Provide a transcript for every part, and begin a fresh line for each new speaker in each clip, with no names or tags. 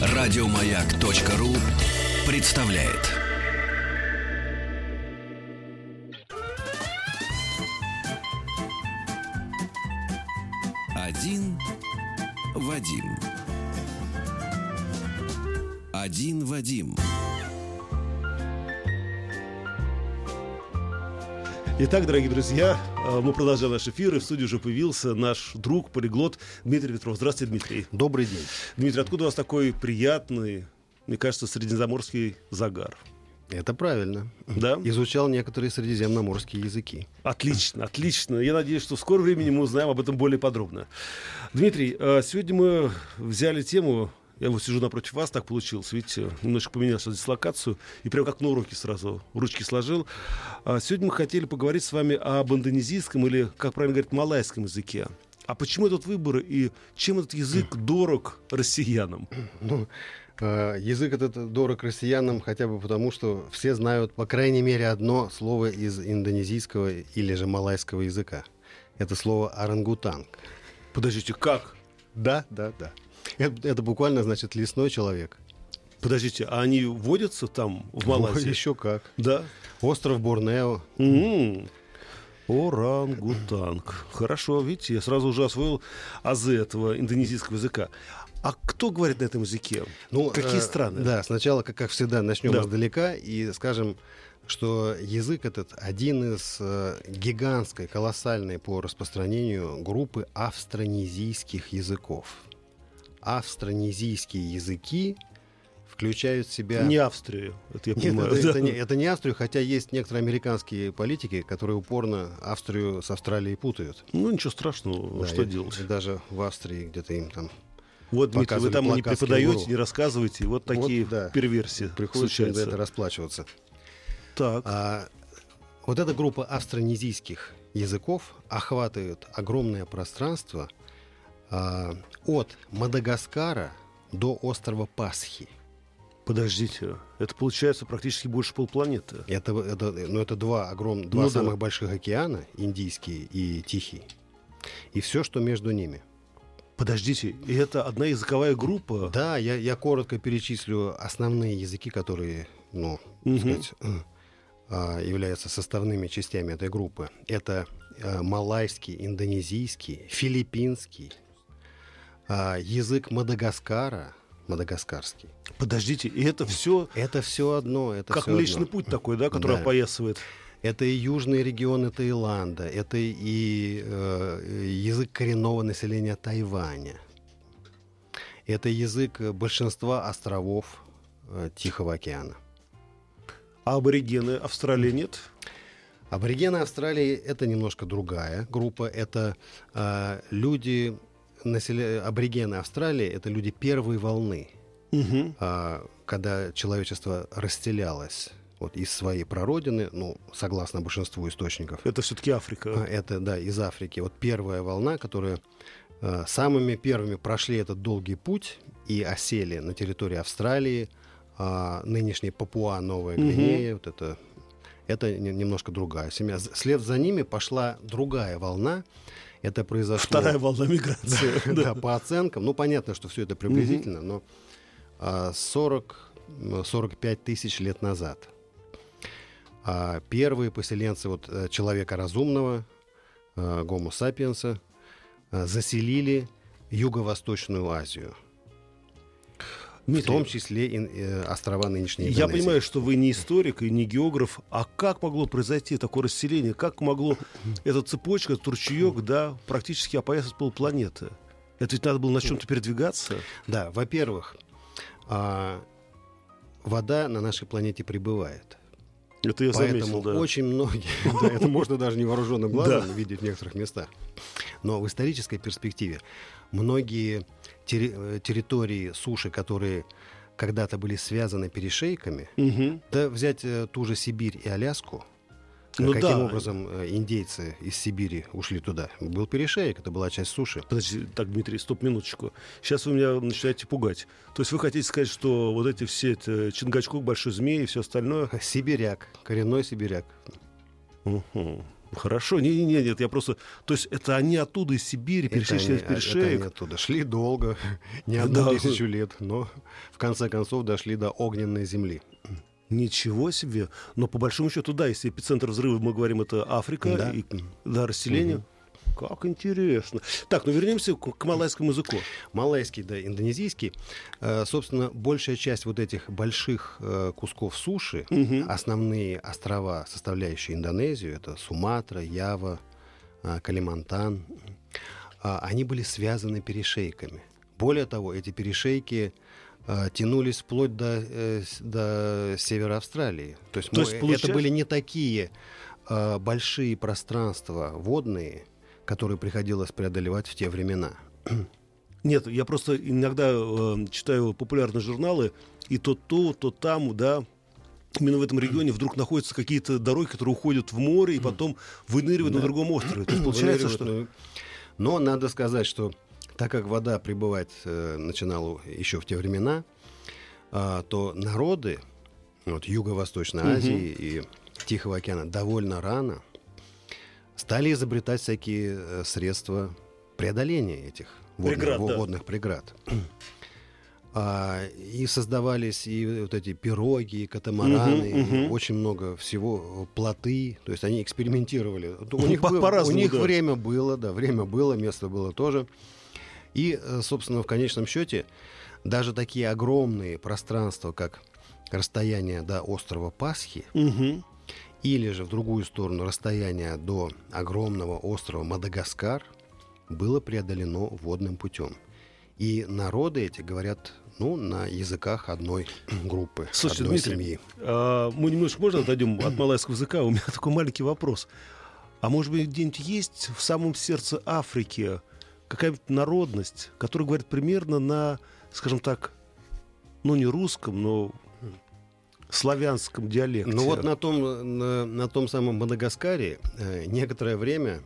Радиомаяк.ру представляет. Один Вадим. Один Вадим.
Итак, дорогие друзья, э, мы продолжаем наш эфир, и в студии уже появился наш друг, полиглот Дмитрий Петров. Здравствуйте, Дмитрий.
Добрый день.
Дмитрий, откуда у вас такой приятный, мне кажется, средиземноморский загар?
Это правильно.
Да?
Изучал некоторые средиземноморские языки.
Отлично, отлично. Я надеюсь, что в скором времени мы узнаем об этом более подробно. Дмитрий, э, сегодня мы взяли тему я вот сижу напротив вас, так получилось. Видите, немножко поменял дислокацию. И прям как на уроке сразу ручки сложил. А сегодня мы хотели поговорить с вами об индонезийском или, как правильно говорить, малайском языке. А почему этот выбор и чем этот язык дорог россиянам?
Ну, э, язык этот дорог россиянам хотя бы потому, что все знают, по крайней мере, одно слово из индонезийского или же малайского языка. Это слово орангутанг.
Подождите, как?
Да, да, да. Это, это буквально значит лесной человек.
Подождите, а они водятся там, в Малайзии?
Еще как.
Да.
Остров Борнео.
М-м. Орангутанг. Хорошо, видите, я сразу уже освоил азы этого индонезийского языка. А кто говорит на этом языке?
Ну,
Какие
э,
страны?
Да, сначала, как, как всегда, начнем
Да.
издалека и скажем, что язык этот один из э, гигантской, колоссальной по распространению группы австронезийских языков. Австронезийские языки включают в себя...
Не Австрию, это я
Нет,
понимаю.
это,
да.
это не, это не Австрию, хотя есть некоторые американские политики, которые упорно Австрию с Австралией путают.
Ну, ничего страшного,
Да,
что
и-
делать?
и даже в Австрии где-то им там
Вот, Дмитрий, вы там не преподаете,
гуру.
не рассказываете, вот такие
Вот, да.
перверсии
приходится им за
случаются.
это расплачиваться.
Так,
А, вот эта группа австронезийских языков охватывает огромное пространство от Мадагаскара до острова Пасхи.
подождите, это получается практически больше полпланеты.
Это, это, ну, это два, огром, два
Ну да.
самых больших океана, Индийский и Тихий. И все, что между ними.
Подождите, и это одна языковая группа?
Да, я, я коротко перечислю основные языки, которые, ну,
Мгм.
сказать, м, а, являются составными частями этой группы. Это э, малайский, индонезийский, филиппинский, а, язык Мадагаскара, мадагаскарский.
Подождите, и это все
Это все одно. Это
как
всё
Млечный
одно.
путь такой, да, который
Да.
опоясывает.
Это и южные регионы Таиланда, это и э, язык коренного населения Тайваня. Это язык большинства островов э, Тихого океана.
А аборигены Австралии нет?
Аборигены Австралии это немножко другая группа. Это э, люди, населя- аборигены Австралии это люди первой волны,
Мгм.
а, когда человечество расселялось вот, из своей прародины, ну, согласно большинству источников.
Это все-таки Африка.
А, Это, да, из Африки. Вот первая волна, которая э, самыми первыми прошли этот долгий путь и осели на территории Австралии, а, нынешней Папуа, Новая. Гвинея. Вот это, это не- немножко другая семья. Вслед за ними пошла другая волна. Это произошло...
Вторая волна миграции.
Да, по оценкам. Ну, понятно, что все это приблизительно, но а, 40, м, 45 тысяч лет назад. А первые поселенцы вот, э, человека разумного, э, гомо сапиенса, э, заселили Юго-Восточную Азию. В том числе и э, острова нынешней
Я
Индонезии.
понимаю, что вы не историк и не географ, а как могло произойти такое расселение? Как могло эта цепочка, этот ручеек, да, практически опоясать полпланеты? Это ведь надо было на чем-то передвигаться.
Да, во-первых, а, вода на нашей планете прибывает.
Это я
Поэтому
заметил, да.
очень многие, да, это можно даже невооруженным глазом видеть в некоторых местах. Но в исторической перспективе многие э, территории суши, которые когда-то были связаны перешейками,
Мгм.
да взять э, ту же Сибирь и Аляску,
Ну
каким
да.
образом э, индейцы из Сибири ушли туда? Был перешеек, это была часть суши.
Подождите, так, Дмитрий, стоп, минуточку. Сейчас вы меня начинаете пугать. То есть вы хотите сказать, что вот эти все это Чингачгук, Большой Змей и все остальное...
Сибиряк, коренной сибиряк.
Мгм. Хорошо, не, не, не, нет, я просто, то есть это они оттуда из Сибири перешли через перешеек.
это они оттуда шли долго, не одну
Да.
тысячу лет, но в конце концов дошли до огненной земли.
Ничего себе. Но по большому счету, да, если эпицентр взрыва, мы говорим, это Африка,
Да.
и, да, расселение. Как интересно. Так, ну вернемся к, к малайскому языку.
Малайский, да, индонезийский. Э, собственно, большая часть вот этих больших э, кусков суши, основные острова, составляющие Индонезию, это Суматра, Ява, э, Калимантан, а, они были связаны перешейками. Более того, эти перешейки э, тянулись вплоть до, э, до севера Австралии. То есть,
То
мы-
есть, получается-
это были не такие э, большие пространства водные, которые приходилось преодолевать в те времена.
Нет, я просто иногда э, читаю популярные журналы, и то то, то там, да, именно в этом регионе вдруг находятся какие-то дороги, которые уходят в море и потом выныривают на другом острове. То есть получается, что...
Но надо сказать, что так как вода прибывать э, начинала еще в те времена, а, то народы вот, Юго-Восточной. Азии и Тихого океана довольно рано стали изобретать всякие э, средства преодоления этих водных
Преград,
во-
да.
водных преград. А, и создавались и вот эти пироги, и катамараны,
Мгм,
и
мгм.
очень много всего, э, плоты. То есть они экспериментировали. У них,
по-
был- у
по-разному,
них
да.
время было, да, время было, место было тоже. И, э, собственно, в конечном счете, даже такие огромные пространства, как расстояние до острова Пасхи,
Мгм.
Или же в другую сторону расстояние до огромного острова Мадагаскар, было преодолено водным путем. И народы эти говорят ну, на языках одной группы,
Слушайте,
одной
Дмитрий,
семьи.
А, мы немножко можно отойдем от малайского языка? У меня такой маленький вопрос. А может быть, где-нибудь есть в самом сердце Африки какая-нибудь народность, которая говорит примерно на, скажем так, ну не русском, но славянском диалекте?
Ну вот на том, на, на том самом Мадагаскаре э, некоторое время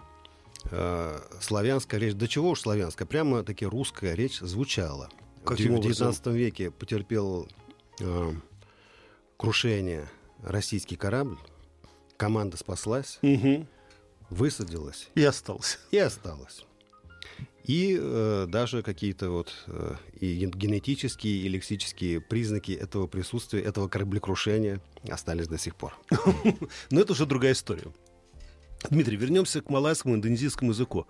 э, славянская речь, до чего уж славянская, прямо таки русская речь звучала.
Каким
в
образом?
19 веке потерпел э, крушение российский корабль, команда спаслась,
Мгм.
высадилась
И остался.
и осталась. И э, даже какие-то вот э, и ген- генетические и лексические признаки этого присутствия, этого кораблекрушения остались до сих пор.
Но это уже другая история. Дмитрий, вернемся к малайскому индонезийскому языку.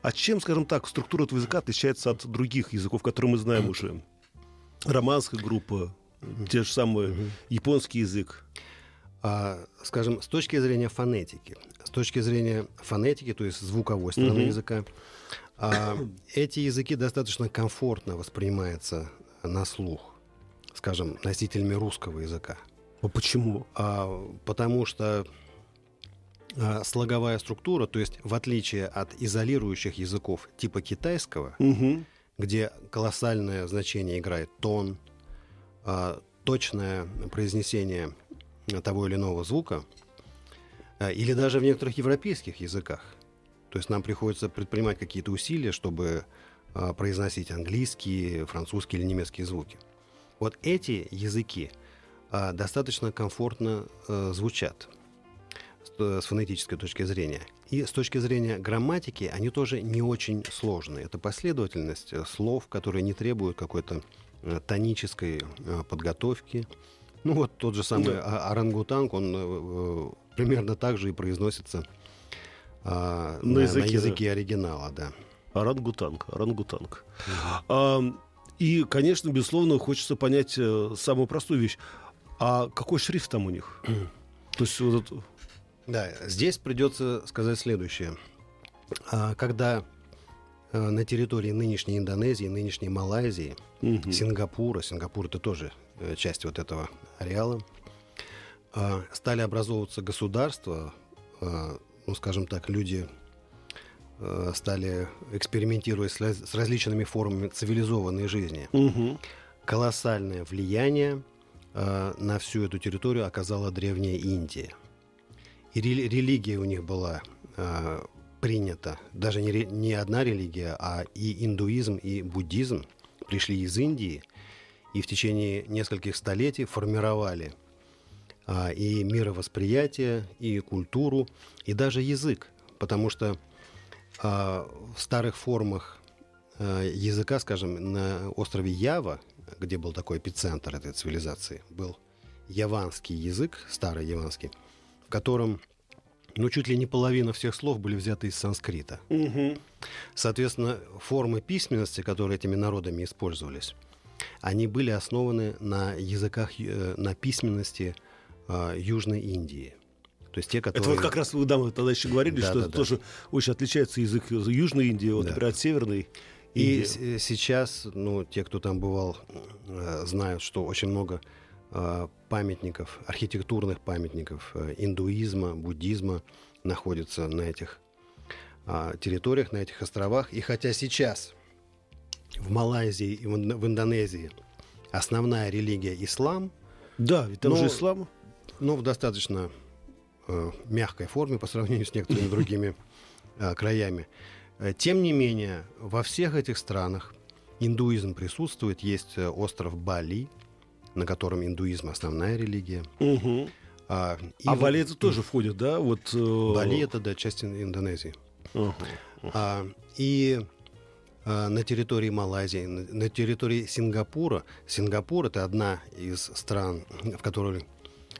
А чем, скажем так, структура этого языка отличается от других языков, которые мы знаем уже? Романская группа, те же самые, японский язык.
А, скажем, с точки зрения фонетики, с точки зрения фонетики, то есть звуковой стороны языка, эти языки достаточно комфортно воспринимаются на слух, скажем, носителями русского языка.
А почему?
А, потому что а, слоговая структура, то есть в отличие от изолирующих языков типа китайского,
Мгм.
где колоссальное значение играет тон, а, точное произнесение того или иного звука, а, или даже в некоторых европейских языках. То есть нам приходится предпринимать какие-то усилия, чтобы а, произносить английские, французские или немецкие звуки. Вот эти языки а, достаточно комфортно а, звучат с, фонетической точки зрения. И с точки зрения грамматики они тоже не очень сложные. Это последовательность э, слов, которые не требуют какой-то э, тонической э, подготовки. Ну вот тот же самый
Да.
орангутанг, он примерно так же и произносится а,
На
на,
языке,
на
да.
языке оригинала, да.
Орангутанг, орангутанг. А, и, конечно, безусловно, хочется понять э, самую простую вещь. А какой шрифт там у них? То есть вот это-
Да, здесь придется сказать следующее. А, Когда э, на территории нынешней Индонезии, нынешней Малайзии,
Мгм.
Сингапура, Сингапур это тоже э, часть вот этого ареала, а, стали образовываться государства, ну, скажем так, люди э, стали экспериментировать с, раз- с различными формами цивилизованной жизни.
Мгм.
Колоссальное влияние э, на всю эту территорию оказала древняя Индия. И рели- религия у них была э, принята, даже не, ре- не одна религия, а и индуизм, и буддизм пришли из Индии и в течение нескольких столетий формировали а, и мировосприятие, и культуру, и даже язык. Потому что а, в старых формах а, языка, скажем, на острове Ява, где был такой эпицентр этой цивилизации, был яванский язык, старый яванский, в котором ну, чуть ли не половина всех слов были взяты из санскрита.
Мгм.
Соответственно, формы письменности, которые этими народами использовались, они были основаны на языках, э, на письменности а, Южной Индии. То есть те,
Это
которые...
вот как раз вы да, тогда еще говорили,
Да,
что
да,
это
да.
тоже очень отличается язык Южной Индии, вот,
Да.
например, от Северной.
И
И
э, сейчас, ну, те, кто там бывал, э, знают, что очень много э, памятников, архитектурных памятников э, индуизма, буддизма находится на этих а, территориях, на этих островах. И хотя сейчас в Малайзии и в Индонезии основная религия ислам,
да, ведь там
Но-
же ислам.
Но в достаточно э, мягкой форме по сравнению с некоторыми другими э, краями. Э, Тем не менее, во всех этих странах индуизм присутствует. Есть э, остров Бали, на котором индуизм основная религия.
Мгм.
А, и
А
в-
Бали это тоже входит, да? Вот, э,
Бали это да, часть Ин- Индонезии.
ага.
А, и а, на территории Малайзии, на, на территории Сингапура. Сингапур это одна из стран, в которой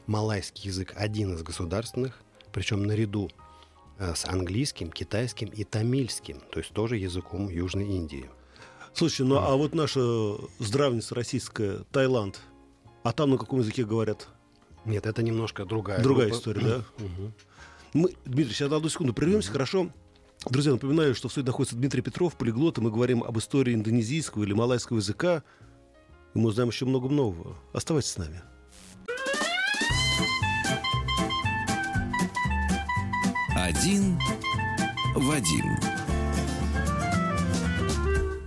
малайский язык один из государственных, причем наряду а, с английским, китайским и тамильским, то есть тоже языком Южной Индии.
Слушай, ну а вот наша здравница российская, Таиланд, а там на каком языке говорят?
Нет, это немножко другая,
Другая
группа.
история, да? Мы, Дмитрий, сейчас на одну секунду прервемся, хорошо? Друзья, напоминаю, что в студии находится Дмитрий Петров, полиглот, и мы говорим об истории индонезийского или малайского языка. И мы узнаем еще много нового. Оставайтесь с нами.
Один Вадим.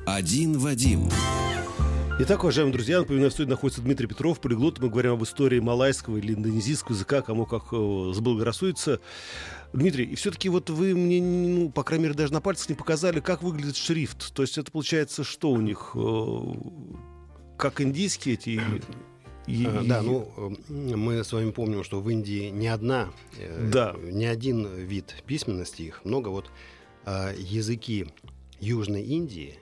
Один Вадим.
Итак, уважаемые друзья, напоминаю, в студии находится Дмитрий Петров, полиглот. Мы говорим об истории малайского или индонезийского языка, кому как э, заблагорассудится. Дмитрий, и все-таки вот вы мне, ну, по крайней мере, даже на пальцах не показали, как выглядит шрифт. То есть это получается, что у них? э, как индийские эти... и-
Да, ну э, мы с вами помним, что в Индии не одна, э,
Да.
не один вид письменности, их много. Вот а, языки Южной Индии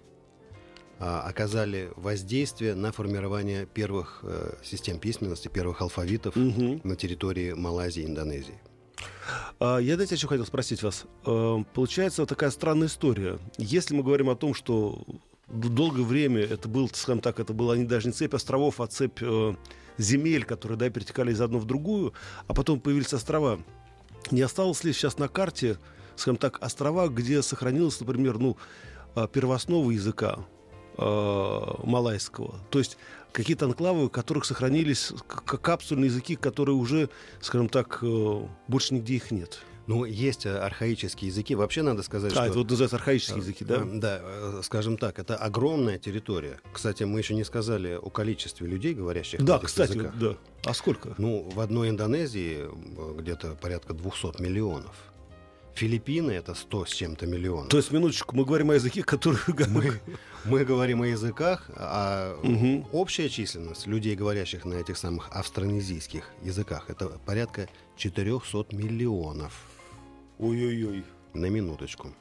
а, оказали воздействие на формирование первых э, систем письменности, первых алфавитов
Мгм.
на территории Малайзии и Индонезии.
А, Я, знаете, еще хотел спросить вас. Получается вот такая странная история. Если мы говорим о том, что долгое время это был, скажем так, это была не даже не цепь островов, а цепь э, земель, которые да, перетекали из одной в другую, а потом появились острова. Не осталось ли сейчас на карте, скажем так, острова, где сохранилась, например, ну, э, первооснова языка э, малайского? То есть какие-то анклавы, у которых сохранились капсульные языки, которые уже, скажем так, э, больше нигде их нет.
Ну, есть э, архаические языки. Вообще надо сказать,
А,
что...
это вот называется архаические языки, да?
Э, Да, э, скажем так, это огромная территория. Кстати, мы еще не сказали о количестве людей, говорящих на
Да,
этих
кстати,
языках.
да. А сколько?
Ну, в одной Индонезии э, где-то порядка 200 миллионов. Филиппины это 100 с чем-то миллионов.
То есть, минуточку, мы говорим о языке, который...
мы, мы говорим о языках, а
Мгм.
общая численность людей, говорящих на этих самых австронезийских языках, это порядка 400 миллионов.
Ой-ой-ой.
На минуточку.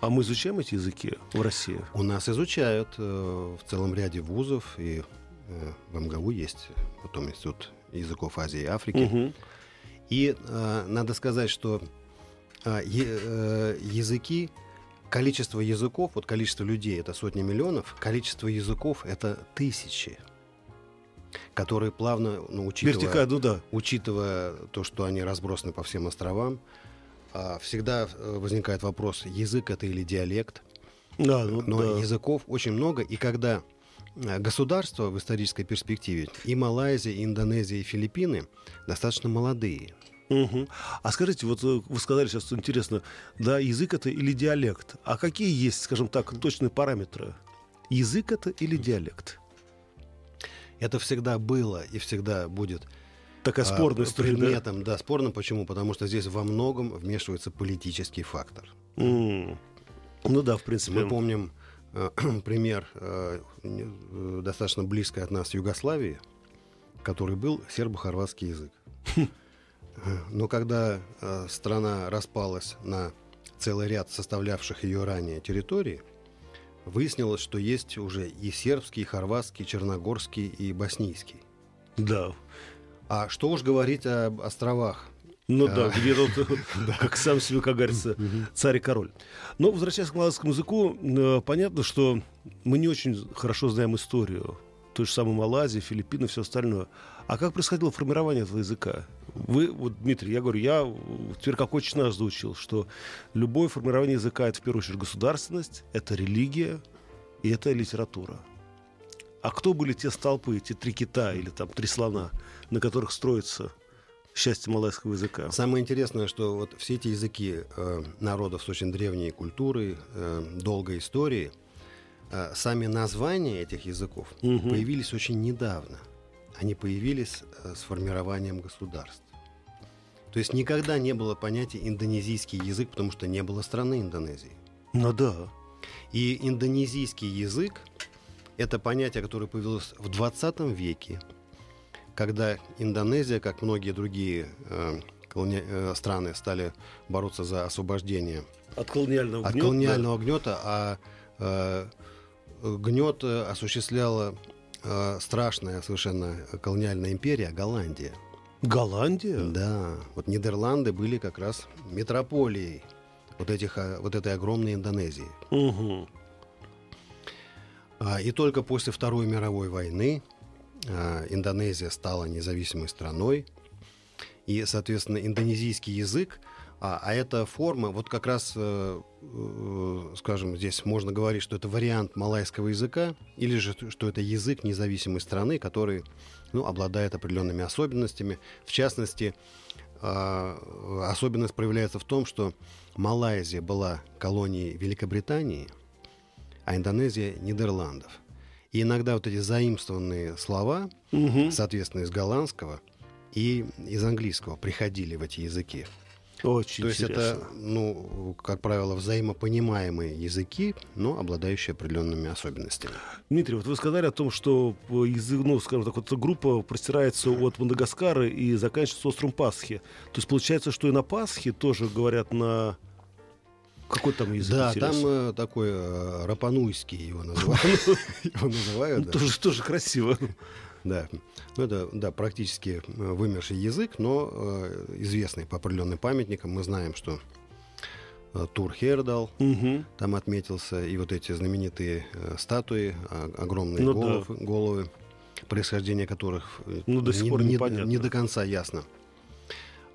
А мы изучаем эти языки в России?
У нас изучают э, в целом ряде вузов, и э, в МГУ есть, потом Институт языков Азии и Африки.
Мгм.
И э, надо сказать, что э, э, языки, количество языков, вот количество людей это сотни миллионов, количество языков это тысячи, которые плавно, ну, учитывая,
Вертикаль, ну да.
учитывая то, что они разбросаны по всем островам, всегда э, возникает вопрос, язык это или диалект.
Да, ну,
Но
да.
языков очень много, и когда э, государства в исторической перспективе, и Малайзия, и Индонезия, и Филиппины достаточно молодые.
Мгм. А скажите, вот э, вы сказали сейчас, интересно, да, язык это или диалект? А какие есть, скажем так, точные параметры? Язык это или диалект?
Это всегда было и всегда будет
Такая
а,
спорная история, да?
предметом. Да? спорно. Почему? Потому что здесь во многом вмешивается политический фактор.
М. Ну да, в принципе.
Мы помним э, пример э, э, достаточно близкой от нас Югославии, который был сербо-хорватский язык. Но когда э, страна распалась на целый ряд составлявших ее ранее территорий, выяснилось, что есть уже и сербский, и хорватский, и черногорский, и боснийский.
Да.
А что уж говорить об островах,
Ну да, где тут, как сам себе, как говорится, царь и король. Но, возвращаясь к малайскому языку, э, понятно, что мы не очень хорошо знаем историю той же самой Малайзии, Филиппины, все остальное. А как происходило формирование этого языка? Вы, вот, Дмитрий, я говорю, я теперь как очень наш заучил, что любое формирование языка — это, в первую очередь, государственность, это религия и это литература. А кто были те столпы, те три кита или там три слона, на которых строится счастье малайского языка?
Самое интересное, что вот все эти языки э, народов с очень древней культурой, э, долгой историей, э, сами названия этих языков
Мгм.
появились очень недавно. Они появились э, с формированием государств. То есть никогда не было понятия индонезийский язык, потому что не было страны Индонезии.
Ну да.
И индонезийский язык – это понятие, которое появилось в 20 веке, когда Индонезия, как многие другие э, колони- э, страны, стали бороться за освобождение
От колониального
от
гнета.
колониального гнета, а э, гнет осуществляла э, страшная совершенно колониальная империя Голландия.
Голландия?
Да, вот Нидерланды были как раз метрополией вот, этих, э, вот этой огромной Индонезии.
Мгм.
А, И только после Второй мировой войны а, Индонезия стала независимой страной. И, соответственно, индонезийский язык, а, а эта форма, вот как раз, э, э, скажем, здесь можно говорить, что это вариант малайского языка, или же что это язык независимой страны, который ну, обладает определенными особенностями. В частности, а, особенность проявляется в том, что Малайзия была колонией Великобритании, а Индонезия Нидерландов. И иногда вот эти заимствованные слова,
Мгм.
соответственно, из голландского и из английского приходили в эти языки.
Очень
То есть
интересно.
это, ну, как правило, взаимопонимаемые языки, но обладающие определенными особенностями.
Дмитрий, вот вы сказали о том, что язык, ну, скажем так, вот эта группа простирается от Мадагаскара и заканчивается островом Пасхи. То есть получается, что и на Пасхе тоже говорят на... Какой там язык?
да,
интересно?
там э, такой э, рапануйский его называют. Его называют, да.
Тоже, тоже красиво.
Да, ну это да, практически э, вымерший язык, но э, известный по определенным памятникам. Мы знаем, что э, Тур Хердал
Мгм.
там отметился, и вот эти знаменитые э, статуи, а- огромные
Ну да.
головы, происхождение которых э,
Ну, до сих
не,
пор
не- не до конца ясно.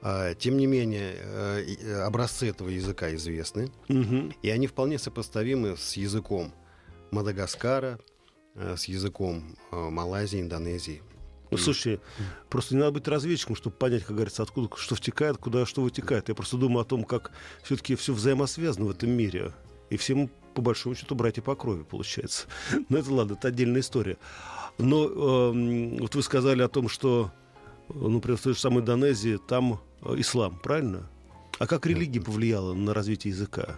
А, Тем не менее, э, и- э, образцы этого языка известны,
Мгм.
и они вполне сопоставимы с языком Мадагаскара, э, с языком э, Малайзии, Индонезии.
Ну, слушайте, просто не надо быть разведчиком, чтобы понять, как говорится, откуда что втекает, куда что вытекает. Я просто думаю о том, как все-таки все взаимосвязано в этом мире. И все мы, по большому счету, братья по крови, получается. Но это ладно, это отдельная история. Но эм, вот вы сказали о том, что, э, ну, например, в той же самой Индонезии там э, ислам, правильно? А как религия повлияла на развитие языка?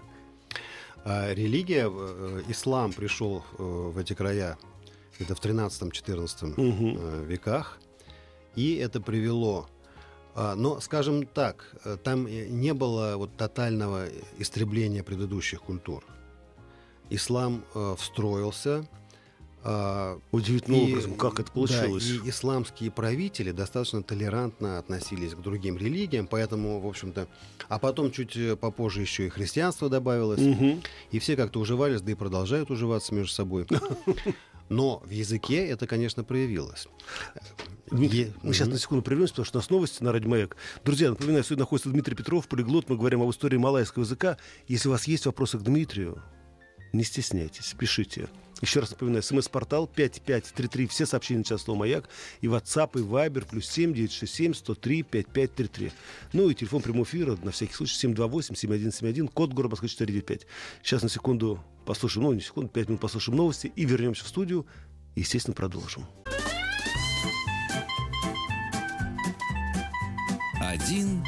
А религия, э, ислам пришел э, в эти края где-то в 13-14
Мгм.
э, веках, и это привело... а, Но, скажем так, там не было вот тотального истребления предыдущих культур. Ислам э, встроился. А,
Удивительным
и-
образом, как это получилось?
Да, и исламские правители достаточно толерантно относились к другим религиям, поэтому, в общем-то... А потом чуть э, попозже еще и христианство добавилось.
Мгм.
И все как-то уживались, да и продолжают уживаться между собой. Но в языке это, конечно, проявилось.
Дмитрий,
Е-
мы сейчас на секунду прервемся, потому что у нас новости на Радио Маяк. Друзья, напоминаю, сегодня находится Дмитрий Петров, полиглот. Мы говорим об истории малайского языка. Если у вас есть вопросы к Дмитрию, не стесняйтесь, пишите. Еще раз напоминаю, смс-портал 5533, все сообщения сейчас слово «Маяк», и WhatsApp, и Viber, плюс 7 967 103 5533. Ну и телефон прямого эфира, на всякий случай, 728 7171, код города Москва 495. Сейчас на секунду послушаем, ну не секунду, 5 минут послушаем новости и вернемся в студию, и, естественно, продолжим.
Один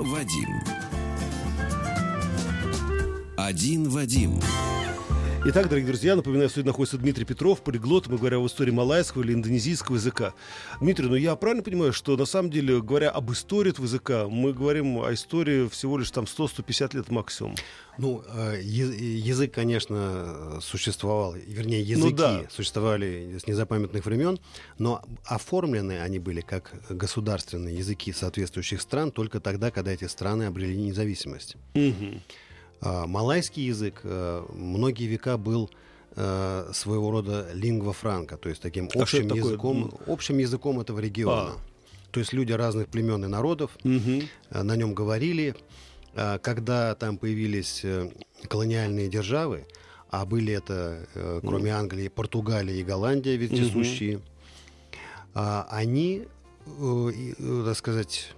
Вадим. Один Вадим.
Итак, дорогие друзья, напоминаю, что находится Дмитрий Петров, полиглот. Мы говорим об истории малайского или индонезийского языка. Дмитрий, ну я правильно понимаю, что на самом деле, говоря об истории этого языка, мы говорим о истории всего лишь там 100-150 лет максимум?
Ну, э, язык, конечно, существовал, вернее, языки ну, да. существовали с незапамятных времен, но оформлены они были как государственные языки соответствующих стран только тогда, когда эти страны обрели независимость. Угу. А, малайский язык э, многие века был э, своего рода лингва франка, то есть таким а общим языком, общим языком этого региона. А. То есть люди разных племен и народов угу. на нем говорили. Когда там появились колониальные державы, а были это, кроме mm. Англии, Португалия и Голландия вездесущие, mm-hmm. они, так сказать,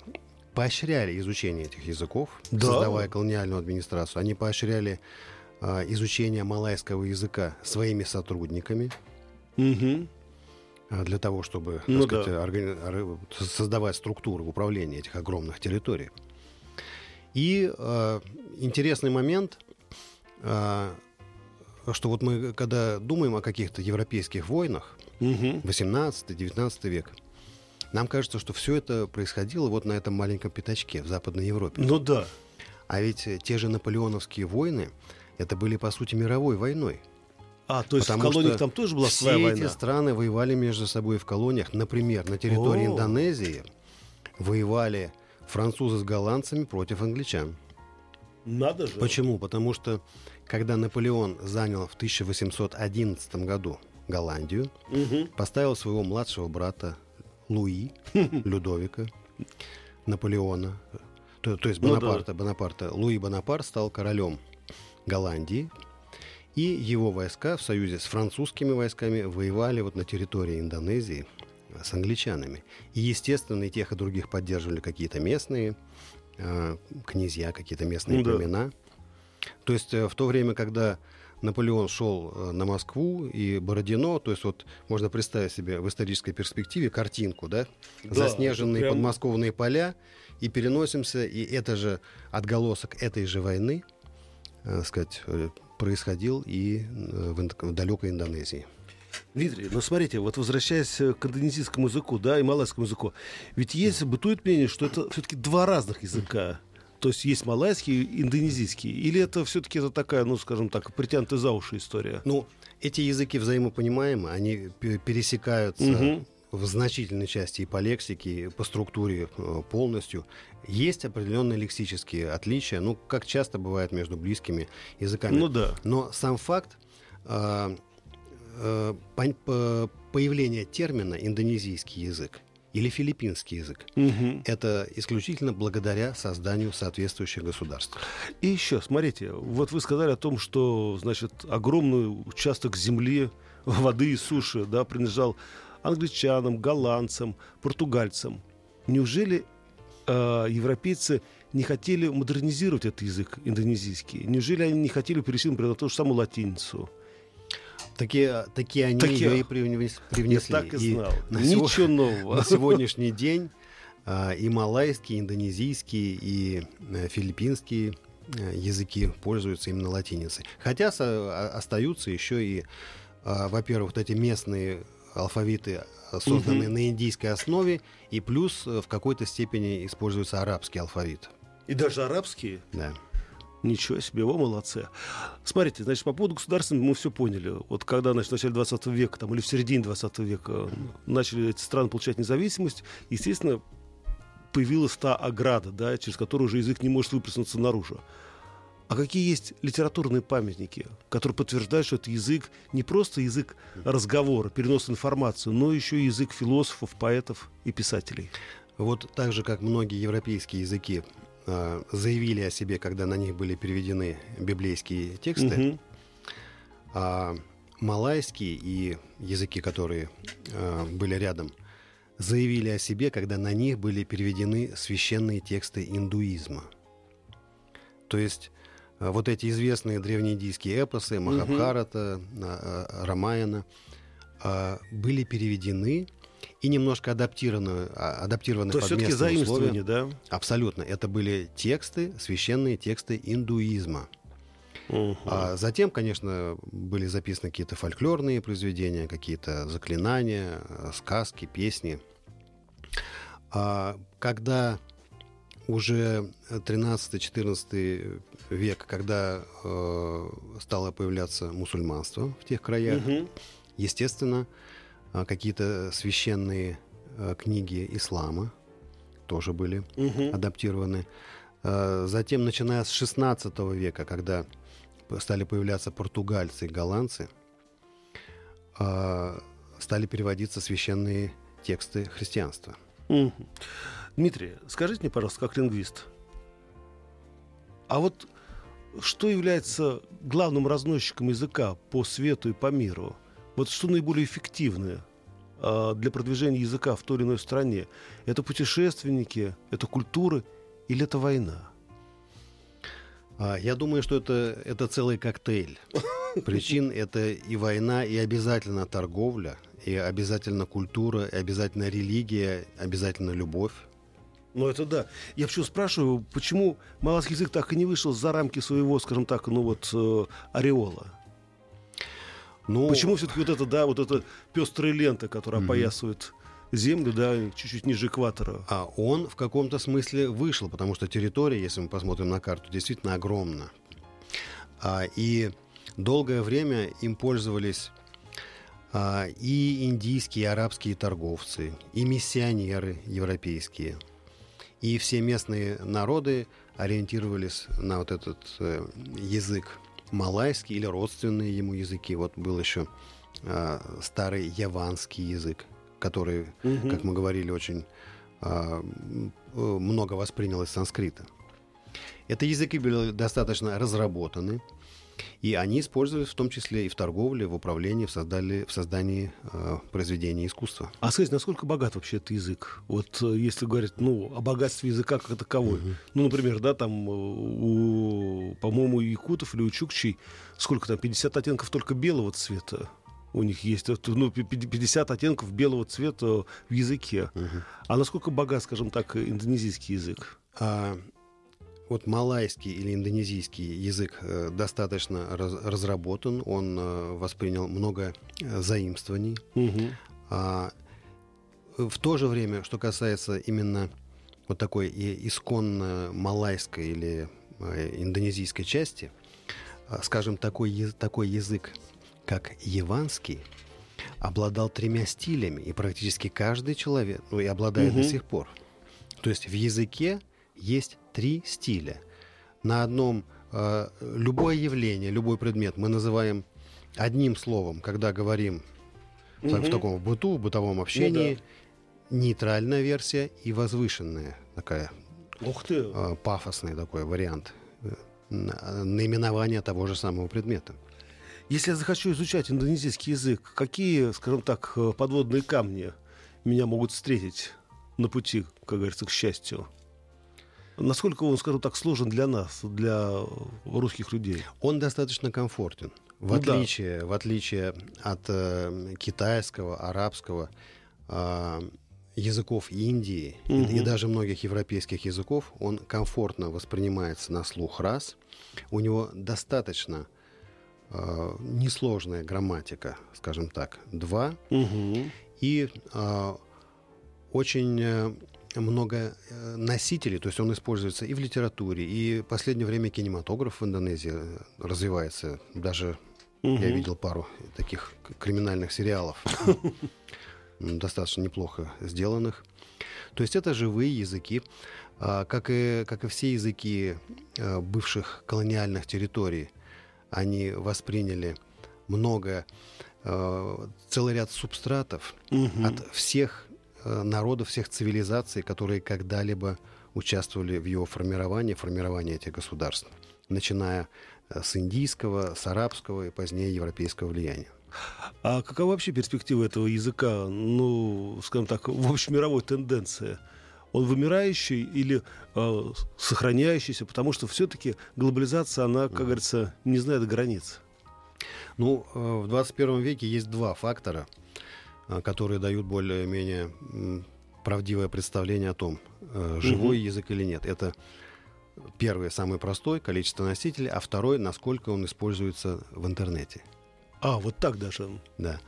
поощряли изучение этих языков, да. создавая колониальную администрацию. Они поощряли а, изучение малайского языка своими сотрудниками. Угу. Для того, чтобы ну, сказать, да. органи- создавать структуры управления этих огромных территорий. И э, интересный момент, э, что вот мы, когда думаем о каких-то европейских войнах, угу. 18-19 век, нам кажется, что все это происходило вот на этом маленьком пятачке в Западной Европе.
Ну да.
А ведь те же наполеоновские войны, это были, по сути, мировой войной.
А, то есть Потому в колониях там тоже была своя
война? Все эти страны воевали между собой в колониях. Например, на территории О. Индонезии воевали французы с голландцами против англичан.
Надо же.
Почему? Потому что когда Наполеон занял в 1811 году Голландию, угу. поставил своего младшего брата Луи, Людовика, Наполеона, то, то есть Бонапарта, ну, да. Бонапарта. Луи Бонапарт стал королем Голландии, и его войска в союзе с французскими войсками воевали вот на территории Индонезии с англичанами. И, естественно, и тех, и других поддерживали какие-то местные э, князья, какие-то местные ну, племена. Да. То есть э, в то время, когда Наполеон шел э, на Москву и Бородино, то есть вот можно представить себе в исторической перспективе картинку, да, да заснеженные прям... подмосковные поля, и переносимся, и это же отголосок этой же войны, э, сказать, э, происходил и в, в далекой Индонезии.
Дмитрий, ну смотрите, вот возвращаясь к индонезийскому языку, да, и малайскому языку, ведь есть, бытует мнение, что это все-таки два разных языка. То есть есть малайский и индонезийский? Или это все-таки это такая, ну, скажем так, притянутая за уши история?
Ну, эти языки взаимопонимаемы, они пересекаются угу. в значительной части и по лексике, и по структуре э, полностью. Есть определенные лексические отличия, ну, как часто бывает между близкими языками.
Ну да.
Но сам факт э, э, появления термина индонезийский язык или филиппинский язык. Угу. Это исключительно благодаря созданию соответствующих государств.
И еще, смотрите, вот вы сказали о том, что, значит, огромный участок земли, воды и суши, да, принадлежал англичанам, голландцам, португальцам. Неужели э, европейцы не хотели модернизировать этот язык индонезийский? Неужели они не хотели перейти, например, на ту же самую латиницу?
Такие, такие они такие... ее и привнесли. Я
так и знал. И Ничего
сего...
нового.
На сегодняшний день а, и малайские, и индонезийские, и а, филиппинские а, языки пользуются именно латиницей. Хотя а, остаются еще и, а, во-первых, вот эти местные алфавиты, созданные угу. на индийской основе, и плюс в какой-то степени используется арабский алфавит.
И даже арабские?
Да.
Ничего себе, вы молодцы. Смотрите, значит, по поводу государственного мы все поняли. Вот когда, значит, в начале 20 века, там, или в середине 20 века начали эти страны получать независимость, естественно, появилась та ограда, да, через которую уже язык не может выплеснуться наружу. А какие есть литературные памятники, которые подтверждают, что это язык не просто язык разговора, переноса информации, но еще и язык философов, поэтов и писателей?
Вот так же, как многие европейские языки заявили о себе, когда на них были переведены библейские тексты, угу. а малайский и языки, которые э, были рядом, заявили о себе, когда на них были переведены священные тексты индуизма. То есть э, вот эти известные древнеиндийские эпосы Махабхарата, угу. Рамаяна были переведены и немножко адаптированы, а, адаптированы
То под местные условия. да?
Абсолютно. Это были тексты, священные тексты индуизма.
Мгм.
А затем, конечно, были записаны какие-то фольклорные произведения, какие-то заклинания, э, сказки, песни. А когда уже 13-14 век, когда э, стало появляться мусульманство в тех краях,
Мгм.
естественно, какие-то священные э, книги ислама тоже были
Мгм.
адаптированы. Э, Затем, начиная с 16 века, когда стали появляться португальцы и голландцы, стали переводиться священные тексты христианства.
Мгм. Дмитрий, скажите мне, пожалуйста, как лингвист, а вот что является главным разносчиком языка по свету и по миру? Вот что наиболее эффективное а, для продвижения языка в той или иной стране? Это путешественники, это культуры или это война?
А, Я думаю, что это, это целый коктейль. Причин это и война, и обязательно торговля, и обязательно культура, и обязательно религия, обязательно любовь.
Ну, это да. Я почему спрашиваю, почему малайский язык так и не вышел за рамки своего, скажем так, ну вот, э, ореола?
Ну,
Почему все-таки вот это, да, вот эта пестрая лента, которая
Мгм.
опоясывает землю, да, чуть-чуть ниже экватора?
А он в каком-то смысле вышел, потому что территория, если мы посмотрим на карту, действительно огромна. А, и долгое время им пользовались а, и индийские, и арабские торговцы, и миссионеры европейские. И все местные народы ориентировались на вот этот э, язык малайский или родственные ему языки. Вот был еще а, старый яванский язык, который
Мгм.
как мы говорили, очень э, много воспринял из санскрита. Это языки были достаточно разработаны, и они использовались в том числе и в торговле, в управлении, в, создали, в создании а, произведений искусства.
А скажите, насколько богат вообще этот язык? Вот э, если говорить, ну, о богатстве языка как таковой. Ну, например, да, там, э, у, по-моему, у якутов или у чукчей сколько там, 50 оттенков только белого цвета. У них есть ну, пи- пи- 50 оттенков белого цвета в языке. А насколько богат, скажем так, индонезийский язык?
А, вот малайский или индонезийский язык э, достаточно раз- разработан, он э, воспринял много э, заимствований.
Мгм.
А, в то же время, что касается именно вот такой исконно малайской или индонезийской части, скажем, такой, такой язык, как яванский, обладал тремя стилями, и практически каждый человек, ну и обладает
Мгм.
до сих пор. То есть в языке есть три стиля. На одном э, любое явление, любой предмет мы называем одним словом, когда говорим в,
Мгм.
в таком в быту, в бытовом общении, нейтральная версия и возвышенная такая
Ух ты!
э, пафосный такой вариант э, на- наименования того же самого предмета.
Если я захочу изучать индонезийский язык, какие, скажем так, э, подводные камни меня могут встретить на пути, как говорится, к счастью? Насколько он, скажем так, сложен для нас, для э, русских людей?
Он достаточно комфортен. В
Ну да.
отличие, в отличие от э, китайского, арабского, а, языков Индии и- и,
Мгм.
даже многих европейских языков, он комфортно воспринимается на слух раз. У него достаточно э, несложная грамматика, скажем так, два.
Угу.
И а, очень э, много э, носителей, то есть он используется и в литературе, и в последнее время кинематограф в Индонезии э, развивается. Даже я видел пару таких криминальных сериалов, достаточно неплохо сделанных. То есть это живые языки, а, как и, как и все языки э, бывших колониальных территорий. Они восприняли много, целый ряд субстратов от всех народов, всех цивилизаций, которые когда-либо участвовали в его формировании, формировании этих государств, начиная э, с индийского, с арабского и позднее европейского влияния.
А какова вообще перспектива этого языка, ну, скажем так, в общемировой тенденции? Он вымирающий или э, сохраняющийся? Потому что все-таки глобализация, она, как говорится, не знает границ.
Ну, э, в 21 веке есть два фактора, э, которые дают более-менее правдивое представление о том, э, живой язык или нет. Это Первый, самый простой, количество носителей, а второй, насколько он используется в интернете.
А, вот так даже.
Да.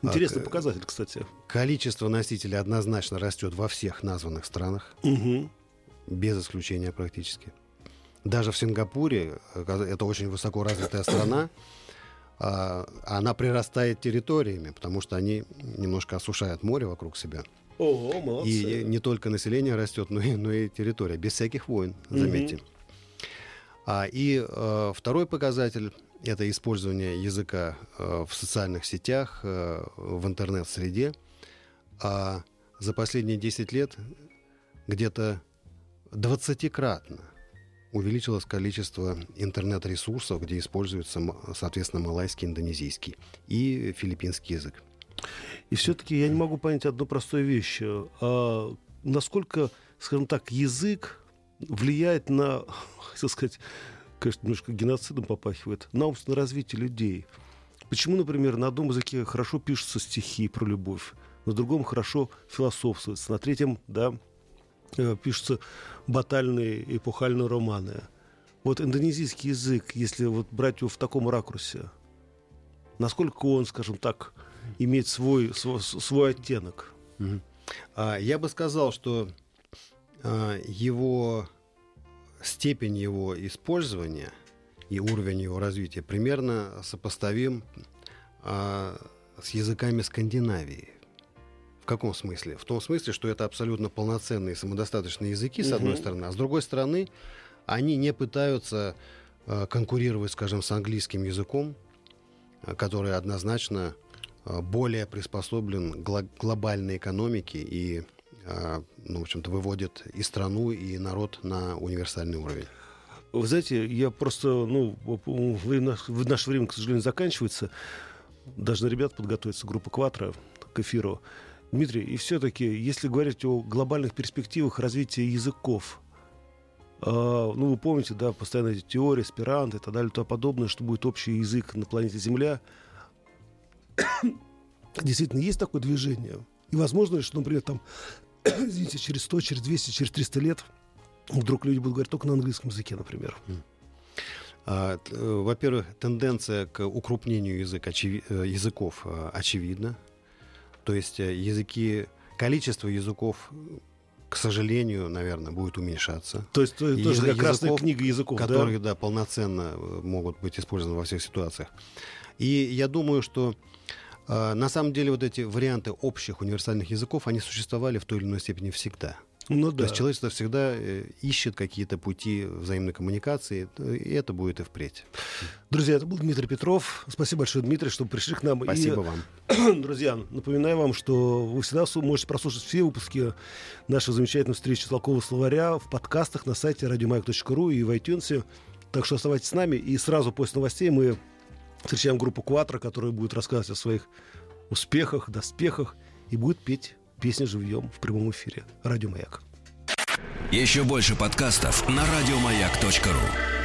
Интересный
А,
показатель, кстати.
Количество носителей однозначно растет во всех названных странах,
Угу.
без исключения практически. Даже в Сингапуре, э, это очень высоко развитая страна, она прирастает территориями, потому что они немножко осушают море вокруг себя.
О, молодцы.
И не только население растет, но и, но и территория, без всяких войн, заметьте. А, и э, второй показатель — это использование языка э, в социальных сетях, э, в интернет-среде. А за последние 10 лет где-то 20-кратно увеличилось количество интернет-ресурсов, где используется, соответственно, малайский, индонезийский и филиппинский язык.
И все-таки я не могу понять одну простую вещь. А насколько, скажем так, язык влияет на, хотел сказать, конечно, немножко геноцидом попахивает, на умственное развитие людей. Почему, например, на одном языке хорошо пишутся стихи про любовь, на другом хорошо философствуется, на третьем, да, э, пишутся батальные эпохальные романы. Вот индонезийский язык, если вот брать его в таком ракурсе, насколько он, скажем так, имеет свой, свой, свой оттенок?
А, Я бы сказал, что а, его степень его использования и уровень его развития примерно сопоставим а, с языками Скандинавии. В каком смысле? В том смысле, что это абсолютно полноценные самодостаточные языки, с одной стороны, а с другой стороны, они не пытаются а, конкурировать, скажем, с английским языком, а, который однозначно а, более приспособлен к гло- глобальной экономике и, а, ну, в общем-то, выводит и страну, и народ на универсальный уровень.
Вы знаете, я просто, ну, вы- наше время, к сожалению, заканчивается. Должны ребят подготовиться, группа «Кватро» к эфиру. Дмитрий, и все-таки, если говорить о глобальных перспективах развития языков, а, ну, вы помните, да, постоянно эти теории, аспиранты и так далее, тому подобное, что будет общий язык на планете Земля. Действительно, есть такое движение? И возможно что, например, там, извините, через 100, через 200, через 300 лет вдруг люди будут говорить только на английском языке, например?
А, э, Во-первых, тенденция к укрупнению язык, очеви- э, языков э, очевидна. То есть э, языки, количество языков, э, к сожалению, наверное, будет уменьшаться.
То есть
И
тоже
язы-
как красная книга языков, да?
которые, да, полноценно э, могут быть использованы во всех ситуациях. И я думаю, что э, на самом деле вот эти варианты общих универсальных языков, они существовали в той или иной степени всегда.
Ну
То
да.
есть человечество всегда э, ищет какие-то пути взаимной коммуникации, э, и это будет и впредь.
Друзья, это был Дмитрий Петров. Спасибо большое, Дмитрий, что пришли к нам.
Спасибо вам.
И, друзья, напоминаю вам, что вы всегда можете прослушать все выпуски нашей замечательной встречи толкового словаря в подкастах на сайте radiomag.ru и в iTunes. Так что оставайтесь с нами. И сразу после новостей мы встречаем группу «Кватро», которая будет рассказывать о своих успехах, доспехах и будет петь песни живьем в прямом эфире. Радио «Маяк».
Еще больше подкастов на радиомаяк.ру.